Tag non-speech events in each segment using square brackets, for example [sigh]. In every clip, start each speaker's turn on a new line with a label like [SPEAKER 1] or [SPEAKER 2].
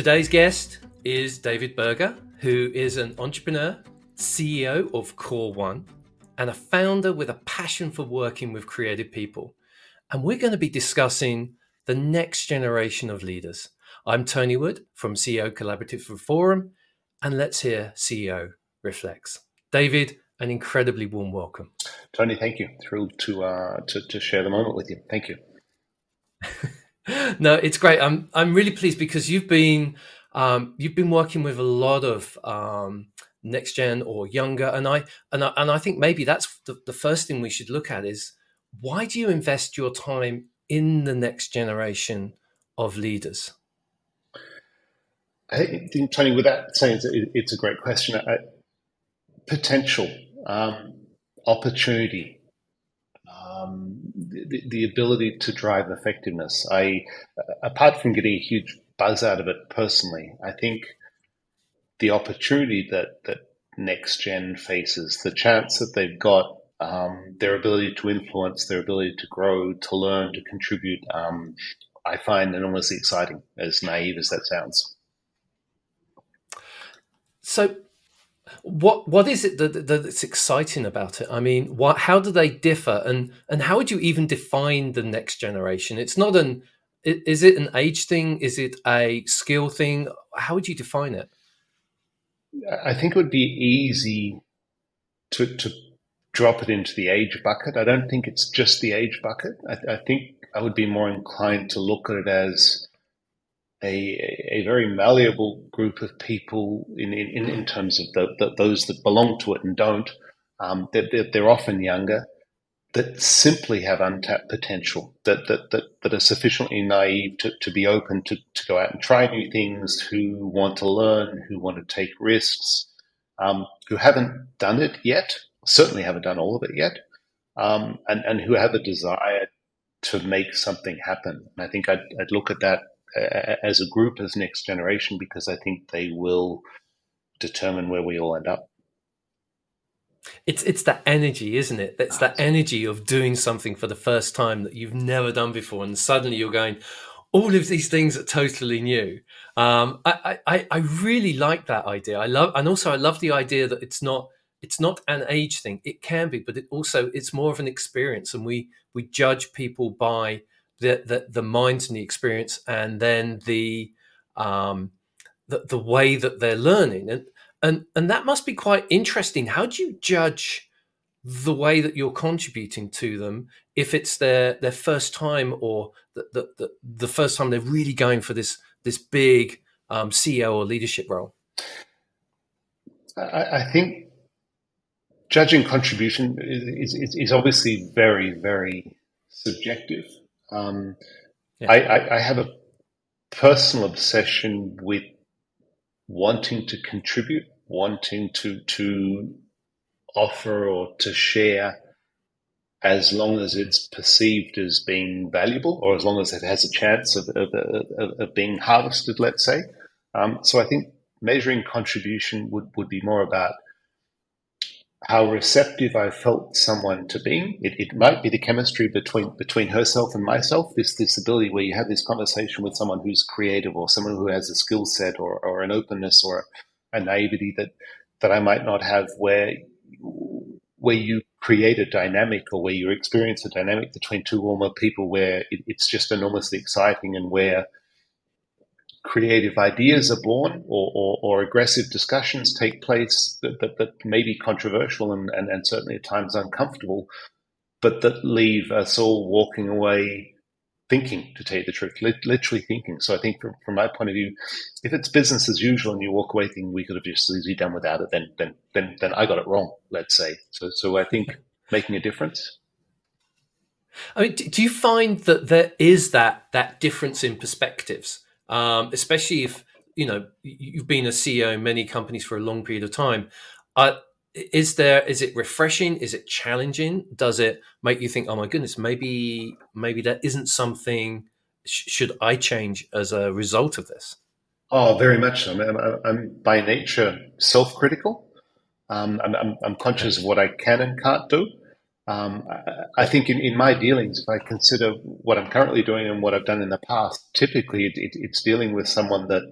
[SPEAKER 1] Today's guest is David Burger, who is an entrepreneur, CEO of coreONE, and a founder with a passion for working with creative people. And we're going to be discussing the next generation of leaders. I'm Tony Wood from CEO Collaborative Forum, and let's hear CEO Reflects. David, an incredibly warm welcome.
[SPEAKER 2] Tony, thank you. Thrilled to uh, to, to share the moment with you. Thank you. [laughs] [laughs]
[SPEAKER 1] no, it's great. I'm I'm really pleased because you've been um, you've been working with a lot of um, next gen or younger, and I and I, and I think maybe that's the, the first thing we should look at is why do you invest your time in the next generation of leaders?
[SPEAKER 2] I think, Tony, with that saying, it's a great question. potential, um, opportunity, um, the, the, ability to drive effectiveness. I, apart from getting a huge buzz out of it personally, I think the opportunity that that next gen faces, the chance that they've got, um, their ability to influence, their ability to grow, to learn, to contribute, um, I find enormously exciting. As naive as that sounds.
[SPEAKER 1] So, what what is it that, that's exciting about it? I mean, what how do they differ, and and how would you even define the next generation? It's not an is it an age thing? Is it a skill thing? How would you define it?
[SPEAKER 2] I think it would be easy to to drop it into the age bucket. I don't think it's just the age bucket. I, I think I would be more inclined to look at it as a, a very malleable group of people in, in, in terms of the, the, those that belong to it and don't. Um, they're, they're, often younger that simply have untapped potential, that, that, that, that are sufficiently naive to, to be open to, to go out and try new things, who want to learn, who want to take risks, um, who haven't done it yet, certainly haven't done all of it yet, um, and, and who have a desire to make something happen. And I think I'd, I'd look at that as a group, as next generation, because I think they will determine where we all end up.
[SPEAKER 1] It's it's that energy, isn't it? It's that energy of doing something for the first time that you've never done before, and suddenly you're going, all of these things are totally new. Um, I, I I really like that idea. I love, and also I love the idea that it's not it's not an age thing. It can be, but it also it's more of an experience, and we we judge people by the the, the minds and the experience, and then the um, the, the way that they're learning, and and and that must be quite interesting. How do you judge the way that you're contributing to them if it's their their first time or the the, the, the first time they're really going for this this big um, CEO or leadership role?
[SPEAKER 2] I, I think judging contribution is, is, is obviously very very subjective. Um, yeah. I, I, I have a personal obsession with wanting to contribute, wanting to to offer or to share as long as it's perceived as being valuable or as long as it has a chance of, of, of, of being harvested, let's say. Um, so I think measuring contribution would, would be more about how receptive I felt someone to being. It, it might be the chemistry between between herself and myself. This this ability where you have this conversation with someone who's creative or someone who has a skill set or, or an openness or a naivety that that I might not have where where you create a dynamic or where you experience a dynamic between two more people where it, it's just enormously exciting and where creative ideas are born or, or, or aggressive discussions take place that, that, that, may be controversial and, and, and certainly at times uncomfortable, but that leave us all walking away thinking, to tell you the truth, literally thinking. So I think from, from my point of view, if it's business as usual and you walk away thinking we could have just easily done without it, then then then then I got it wrong. Let's say. So so I think making a difference.
[SPEAKER 1] I mean, do you find that there is that that difference in perspectives? Um, especially if you know you've been a CEO in many companies for a long period of time. Uh, is there is it refreshing? Is it challenging? Does it make you think, oh my goodness, maybe maybe that isn't something? Sh- should I change as a result of this?
[SPEAKER 2] Oh, very much so. I'm, I'm by nature self-critical. Um, I'm, I'm, I'm, conscious of what I can and can't do. Um, I, I, think in, in my dealings, if I consider what I'm currently doing and what I've done in the past, typically it, it, it's dealing with someone that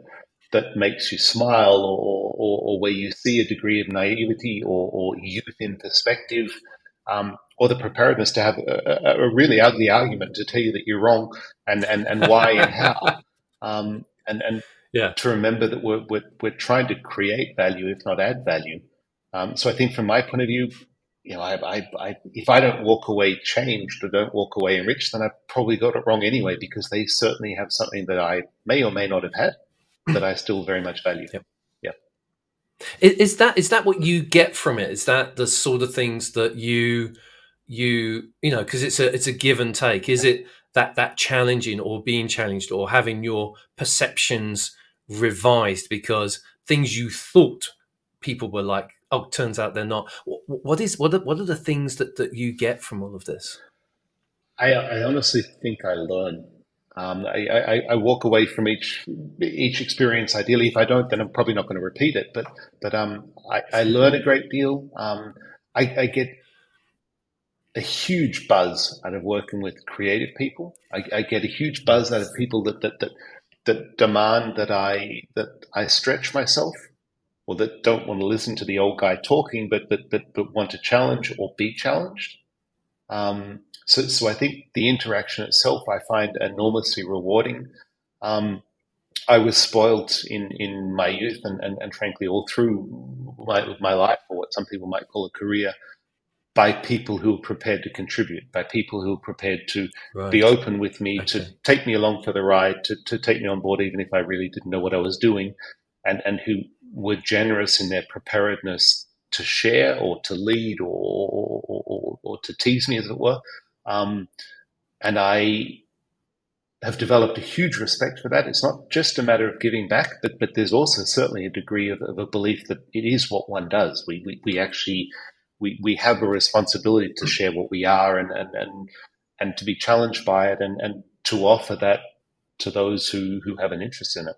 [SPEAKER 2] that makes you smile or, or, or, where you see a degree of naivety or, or youth in perspective, um, or the preparedness to have a, a, really ugly argument to tell you that you're wrong and, and, and why and how. [laughs] Um, and and yeah. to remember that we're, we're, we're trying to create value, if not add value. Um, so I think from my point of view, you know, I, I, I, if I don't walk away changed or don't walk away enriched, then I probably got it wrong anyway, because they certainly have something that I may or may not have had that I still very much value.
[SPEAKER 1] Yep. Yeah. Is that is that what you get from it? Is that the sort of things that you you you know because it's a it's a give and take? Is it that that challenging or being challenged or having your perceptions revised because things you thought people were like oh turns out they're not what is what are, what are the things that that you get from all of this
[SPEAKER 2] i i honestly think i learn um, I, I, I, walk away from each each experience. Ideally, if I don't, then I'm probably not going to repeat it. But but um, I, I learn a great deal. Um, I, I, get a huge buzz out of working with creative people. I, I, get a huge buzz out of people that that, that that demand that I that I stretch myself or that don't want to listen to the old guy talking, but but but, but want to challenge or be challenged. Um, so, so I think the interaction itself I find enormously rewarding. Um, I was spoiled in, in my youth and, and, and frankly all through my, my life, or what some people might call a career, by people who are prepared to contribute, by people who are prepared to right. be open with me, okay. to take me along for the ride, to, to take me on board even if I really didn't know what I was doing, and, and who were generous in their preparedness to share or to lead or, or, or, or to tease me, as it were. Um, and I have developed a huge respect for that. It's not just a matter of giving back, but but there's also certainly a degree of, of a belief that it is what one does. We we, we actually we, we have a responsibility to share what we are and and and, and to be challenged by it and, and to offer that to those who, who have an interest in it.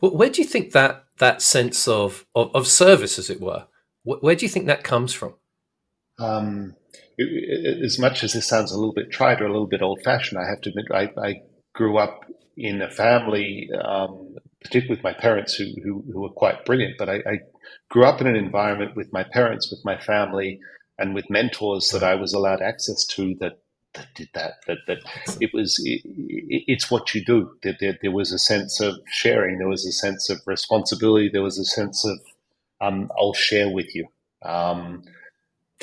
[SPEAKER 1] Well, where do you think that that sense of, of, of service, as it were, where do you think that comes from?
[SPEAKER 2] Um, it, it, as much as this sounds a little bit trite or a little bit old fashioned, I have to admit I, I grew up in a family, um, particularly with my parents who, who, who were quite brilliant, but I, I, grew up in an environment with my parents, with my family, and with mentors that I was allowed access to that that did that. That that it was it, it's what you do. There, there, there, was a sense of sharing. There was a sense of responsibility. There was a sense of um, I'll share with you. Um,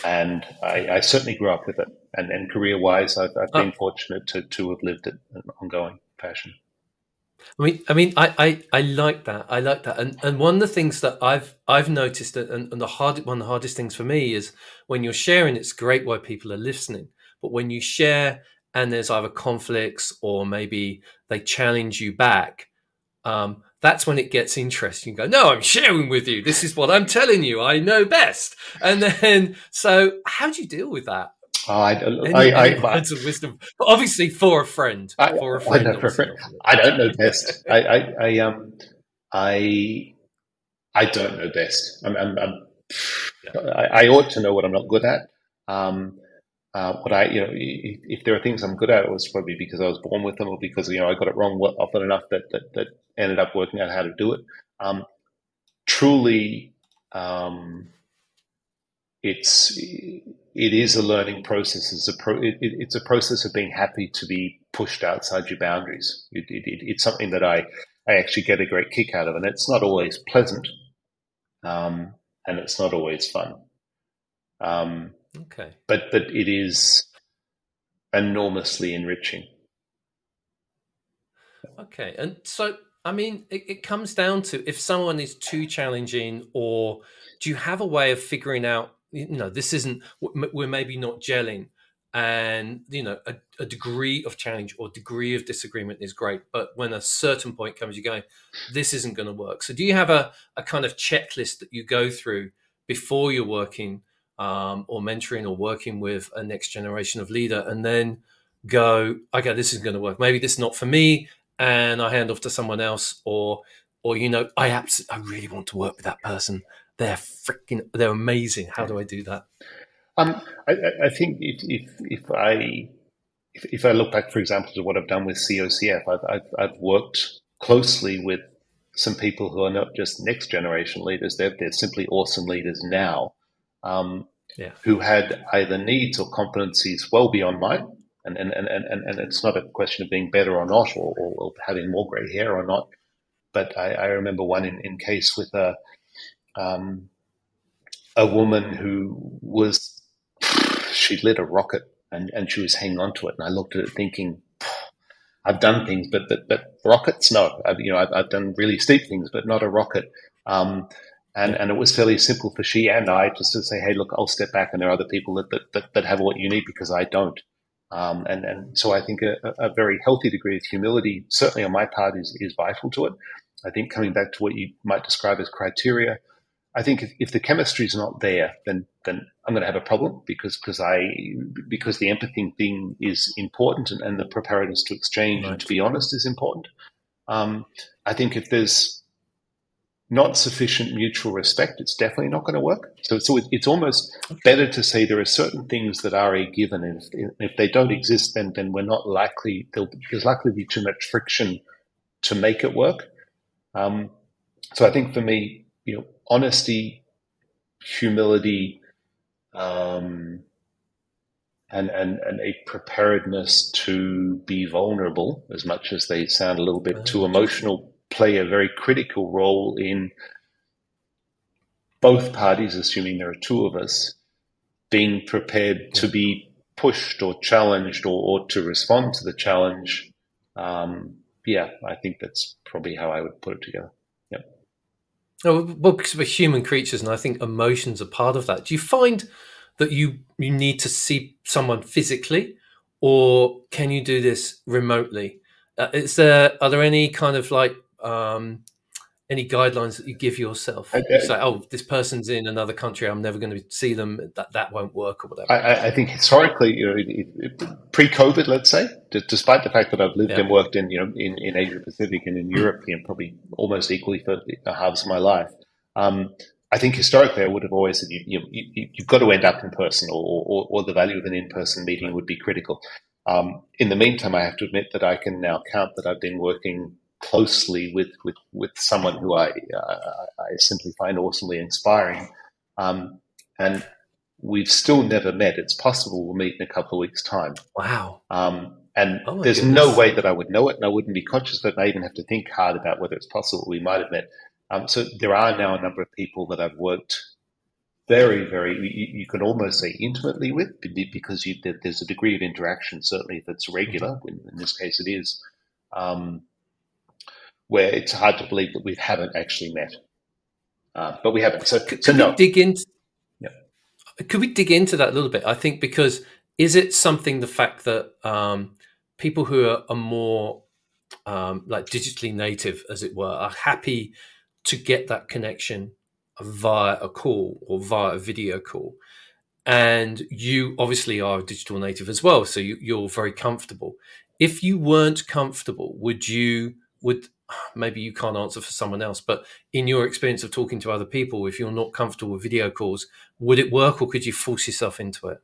[SPEAKER 2] and I, I, certainly grew up with it. And, and career wise, I've, I've been oh. fortunate to, to have lived it in an ongoing fashion.
[SPEAKER 1] I mean, I mean, I, I, I like that. I like that. And and one of the things that I've I've noticed that, and, and the hard one of the hardest things for me is when you're sharing. It's great why people are listening, but when you share and there's either conflicts or maybe they challenge you back, um, that's when it gets interesting. You go, no, I'm sharing with you. This is what I'm telling you. I know best. And then, so how do you deal with that?
[SPEAKER 2] Oh, I, any, I,
[SPEAKER 1] any I, words of wisdom, but obviously for a friend.
[SPEAKER 2] I,
[SPEAKER 1] for a friend,
[SPEAKER 2] I, friend. I don't know best. I, I, I, um, I, I don't know best. I'm, I'm, I'm yeah. I, I, ought to know what I'm not good at. Um, uh, what I, you know, if, there are things I'm good at, it was probably because I was born with them, or because you know I got it wrong often enough that that, that ended up working out how to do it. Um, truly, um, it's it is a learning process. It's a pro, it, it's a process of being happy to be pushed outside your boundaries. It, it's something that I I actually get a great kick out of, and it's not always pleasant, um, and it's not always fun. Um,
[SPEAKER 1] Okay.
[SPEAKER 2] But but it is enormously enriching.
[SPEAKER 1] Okay, and so I mean, it, it, comes down to if someone is too challenging, or do you have a way of figuring out? You know, this isn't we're maybe not gelling, and you know, a, a degree of challenge or degree of disagreement is great, but when a certain point comes, you're going, this isn't going to work. So, do you have a a kind of checklist that you go through before you're working? Um, or mentoring or working with a next generation of leader and then go okay this is going to work. Maybe this is not for me and i hand off to someone else or or you know i abs- i really want to work with that person. They're freaking they're amazing. How do i do that?
[SPEAKER 2] Um i, I think if if if i if, if i look back for example to what i've done with cocf i've i've, I've worked closely with some people who are not just next generation leaders; they're they're simply awesome leaders now, um, yeah. who had either needs or competencies well beyond mine. And, and, and, and, and it's not a question of being better or not, or, or, or having more grey hair or not. But I, I remember one in, in case with a um, a woman who was she lit a rocket and, and she was hanging on to it. And I looked at it thinking, I've done things, but but, but rockets, no. I've, you know, I've, I've done really steep things, but not a rocket. Um, and and it was fairly simple for she and I just to say, hey, look, I'll step back, and there are other people that that, that, that have what you need because I don't. Um, and and so I think a, a, very healthy degree of humility, certainly on my part, is is vital to it. I think coming back to what you might describe as criteria, I think if, if the chemistry is not there, then then I'm going to have a problem because because I because the empathy thing is important and, and the preparedness to exchange right. and to be honest is important. Um, I think if there's not sufficient mutual respect, it's definitely not going to work. So, so it, it's almost better to say there are certain things that are a given, and if, if they don't exist, then then we're not likely. There's likely to be too much friction to make it work. Um, so I think for me, you know, honesty, humility, um, and, and, and a preparedness to be vulnerable, as much as they sound a little bit too emotional, play a very critical role in both parties, assuming there are two of us, being prepared to be pushed or challenged or, or to respond to the challenge. Um, yeah, I think that's probably how I would put it together.
[SPEAKER 1] Oh, well, because we're human creatures, and I think emotions are part of that. Do you find that you you need to see someone physically, or can you do this remotely? Uh, is there are there any kind of like um, any guidelines that you give yourself? Okay. You say, oh, this person's in another country. I'm never going to see them. That that won't work or whatever.
[SPEAKER 2] I, I think historically, you know, pre-COVID, let's say, despite the fact that I've lived yeah. and worked in you know in, in Asia Pacific and in Europe, you know, probably almost equally for halves of my life. Um, I think historically, I would have always said you, you, you, have got to end up in person, or, or, or the value of an in-person meeting would be critical. Um, in the meantime, I have to admit that I can now count that I've been working closely with with, with someone who I uh, I simply find awesomely inspiring, um, and we've still never met. It's possible we'll meet in a couple of weeks' time.
[SPEAKER 1] Wow.
[SPEAKER 2] Um, and oh there's goodness. no way that I would know it, and I wouldn't be conscious of it. And I even have to think hard about whether it's possible we might have met. Um, so there are now a number of people that I've worked very, very, you, you could almost say intimately with, because you, there's a degree of interaction, certainly if it's regular, in, in this case it is. Um, where it's hard to believe that we haven't actually met. Uh, but we haven't. So,
[SPEAKER 1] could,
[SPEAKER 2] so
[SPEAKER 1] could
[SPEAKER 2] no.
[SPEAKER 1] we dig into? Yeah. Could we dig into that a little bit? I think because is it something the fact that um, people who are, are more um, like digitally native, as it were, are happy to get that connection via a call or via a video call, and you obviously are a digital native as well, so you, you're very comfortable. If you weren't comfortable, would you would maybe you can't answer for someone else, but in your experience of talking to other people, if you're not comfortable with video calls, would it work or could you force yourself into it?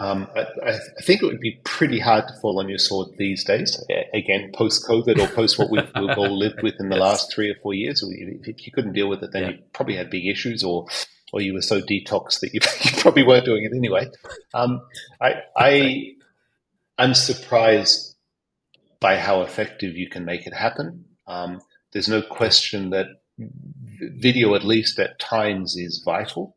[SPEAKER 2] Um, I, I, think it would be pretty hard to fall on your sword these days. Again, post COVID or post what we've, we've, all lived with in the [laughs] last three or four years. If you couldn't deal with it, then yeah. you probably had big issues, or or you were so detoxed that you, [laughs] you probably weren't doing it anyway. Um, I, I I'm surprised by how effective you can make it happen. Um, there's no question that video, at least at times, is vital.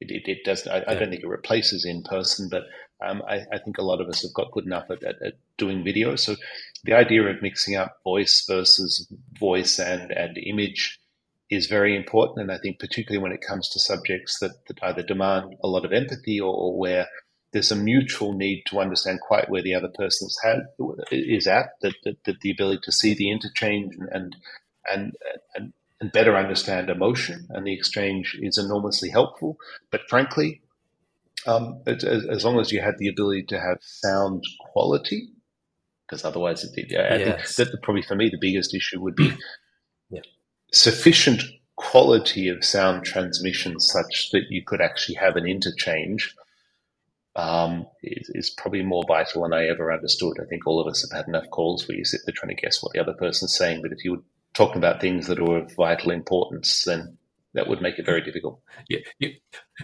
[SPEAKER 2] It, it, it does. I, yeah. I, don't think it replaces in person, but um, I, I, think a lot of us have got good enough at, at, at, doing video. So the idea of mixing up voice versus voice and, and image is very important. And I think particularly when it comes to subjects that, that either demand a lot of empathy or, or where there's a mutual need to understand quite where the other person's head is at, that, that, that the ability to see the interchange and, and, and, and better understand emotion and the exchange is enormously helpful. But frankly, um, as, as, long as you had the ability to have sound quality, because otherwise, it, I yes. think that probably for me the biggest issue would be [clears throat] yeah. sufficient quality of sound transmission such that you could actually have an interchange um, is, is, probably more vital than I ever understood. I think all of us have had enough calls where you sit there trying to guess what the other person's saying, but if you were talking about things that are of vital importance, then that would make it very difficult.
[SPEAKER 1] Yeah, you,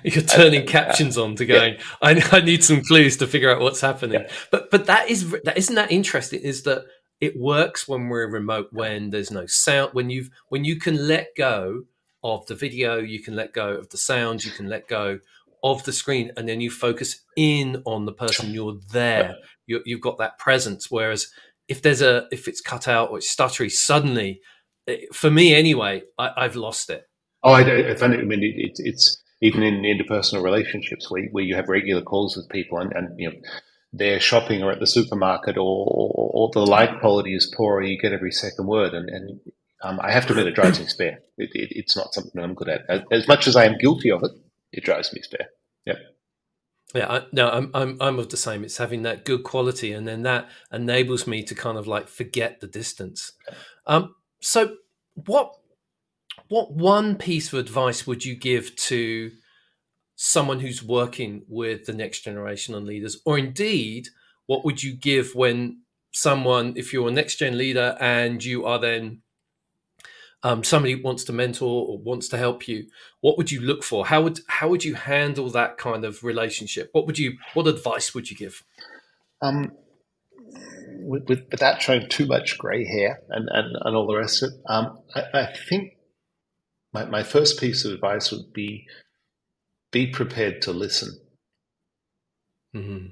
[SPEAKER 1] are turning uh, captions on to going. Yeah. I, I, need some clues to figure out what's happening. Yeah. But but that is that isn't that interesting? Is that it works when we're remote when there's no sound when you've when you can let go of the video, you can let go of the sound, you can let go of the screen, and then you focus in on the person. You're there. you have got that presence. Whereas if there's a if it's cut out or it's stuttery, suddenly, for me anyway, I, have lost it.
[SPEAKER 2] Oh, I, I find it. I mean, it, it's even in interpersonal relationships where, where you have regular calls with people, and, and you know they're shopping or at the supermarket, or, or, or the light quality is poor, or you get every second word, and, and um, I have to admit, it drives me spare. It, it, it's not something I'm good at. As, as, much as I am guilty of it, it drives me spare. Yeah.
[SPEAKER 1] Yeah, I, no, I'm I'm I'm of the same. It's having that good quality, and then that enables me to kind of like forget the distance. Um, so what what one piece of advice would you give to someone who's working with the next generation of leaders, or indeed, what would you give when someone, if you're a next gen leader and you are then um, somebody wants to mentor or wants to help you, what would you look for? How would how would you handle that kind of relationship? What would you what advice would you give? Um,
[SPEAKER 2] with, with, without showing too much grey hair and, and, and all the rest of it, um, I, I, think my, my first piece of advice would be be prepared to listen. Mm-hmm.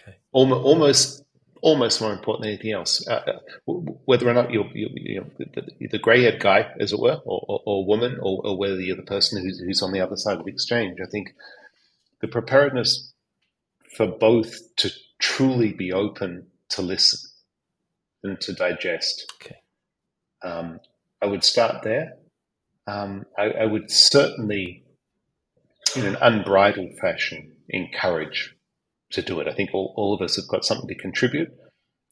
[SPEAKER 2] Okay. Almost, almost almost more important than anything else. Uh, uh whether or not you're, you're, you're the, the grey-haired guy, as it were, or, or, or woman, or, or, whether you're the person who's, who's on the other side of the exchange, I think the preparedness for both to truly be open to listen and to digest. Okay. Um, I would start there. Um, I, I would certainly, in an unbridled fashion, encourage to do it. I think all, all of us have got something to contribute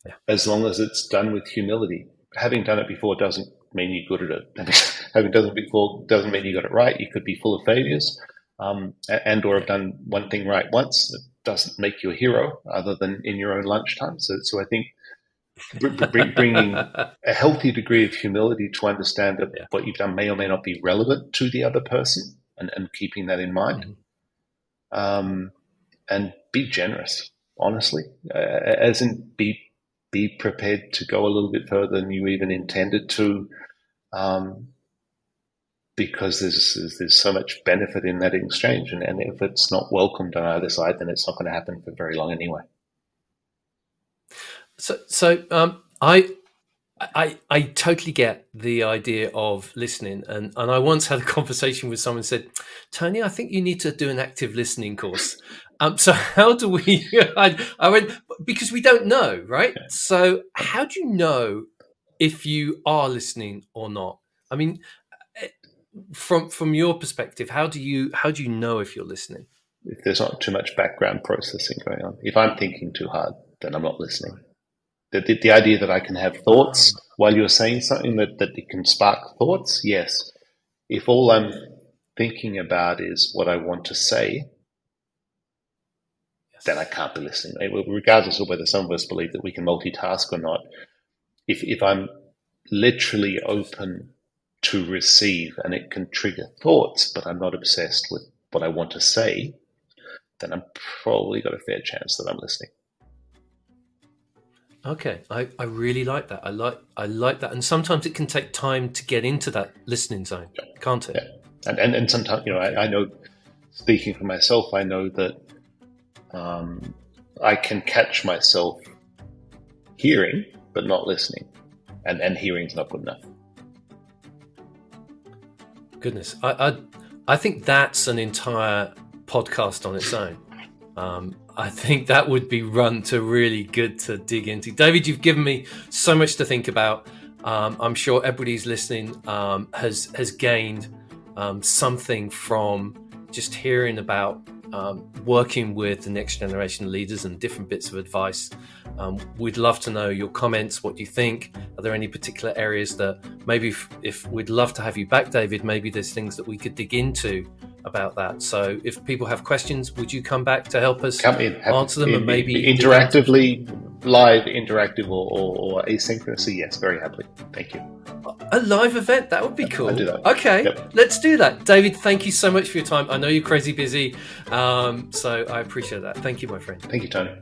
[SPEAKER 2] yeah. as long as it's done with humility. Having done it before doesn't mean you're good at it. [laughs] Having done it before doesn't mean you got it right. You could be full of failures um, and or have done one thing right once. It doesn't make you a hero other than in your own lunchtime. So, so I think bringing [laughs] a healthy degree of humility to understand that yeah. what you've done may or may not be relevant to the other person and, and keeping that in mind. Mm-hmm. Um, and be generous, honestly, uh, as in be be prepared to go a little bit further than you even intended to, um, because there's, there's so much benefit in that exchange, and, and if it's not welcomed on either side, then it's not going to happen for very long anyway.
[SPEAKER 1] So, so um, I I, I totally get the idea of listening. And, and I once had a [laughs] conversation with someone said, Tony, I think you need to do an active listening course. Um, so [laughs] how do we, [laughs] I, I went, because we don't know, right? So how do you know if you are listening or not? I mean, eh, from, from your perspective, how do you, how do you know if you're listening?
[SPEAKER 2] If there's not too much background processing going on. If I'm thinking too hard, then I'm not listening the, the, the, idea that I can have thoughts while you're saying something that, that it can spark thoughts, yes. If all I'm thinking about is what I want to say, yes. then I can't be listening. Regardless of whether some of us believe that we can multitask or not, if, if I'm literally open to receive and it can trigger thoughts, but I'm not obsessed with what I want to say, then I'm probably got a fair chance that I'm listening.
[SPEAKER 1] Okay, I, I really like that. I like I like that, and sometimes it can take time to get into that listening zone, can't it?
[SPEAKER 2] Yeah. And, and and sometimes you know I, I know, speaking for myself, I know that um, I can catch myself hearing but not listening, and and hearing's not good enough.
[SPEAKER 1] Goodness, I I, I think that's an entire podcast on its own. Um, I think that would be run to really good to dig into. David, you've given me so much to think about. Um, I'm sure everybody's listening um, has has gained um, something from just hearing about um, working with the next generation leaders and different bits of advice. Um, we'd love to know your comments. What do you think? Are there any particular areas that maybe if, if we'd love to have you back, David? Maybe there's things that we could dig into about that. So if people have questions, would you come back to help us come in, answer them
[SPEAKER 2] in,
[SPEAKER 1] and maybe
[SPEAKER 2] interactively live, interactive, or, or, or asynchronously, yes, very happily. Thank you.
[SPEAKER 1] A live event that would be cool.
[SPEAKER 2] do
[SPEAKER 1] okay,
[SPEAKER 2] yep.
[SPEAKER 1] let's do that. David, thank you so much for your time. I know you're crazy busy, um, so I appreciate that. Thank you, my friend.
[SPEAKER 2] Thank you, Tony.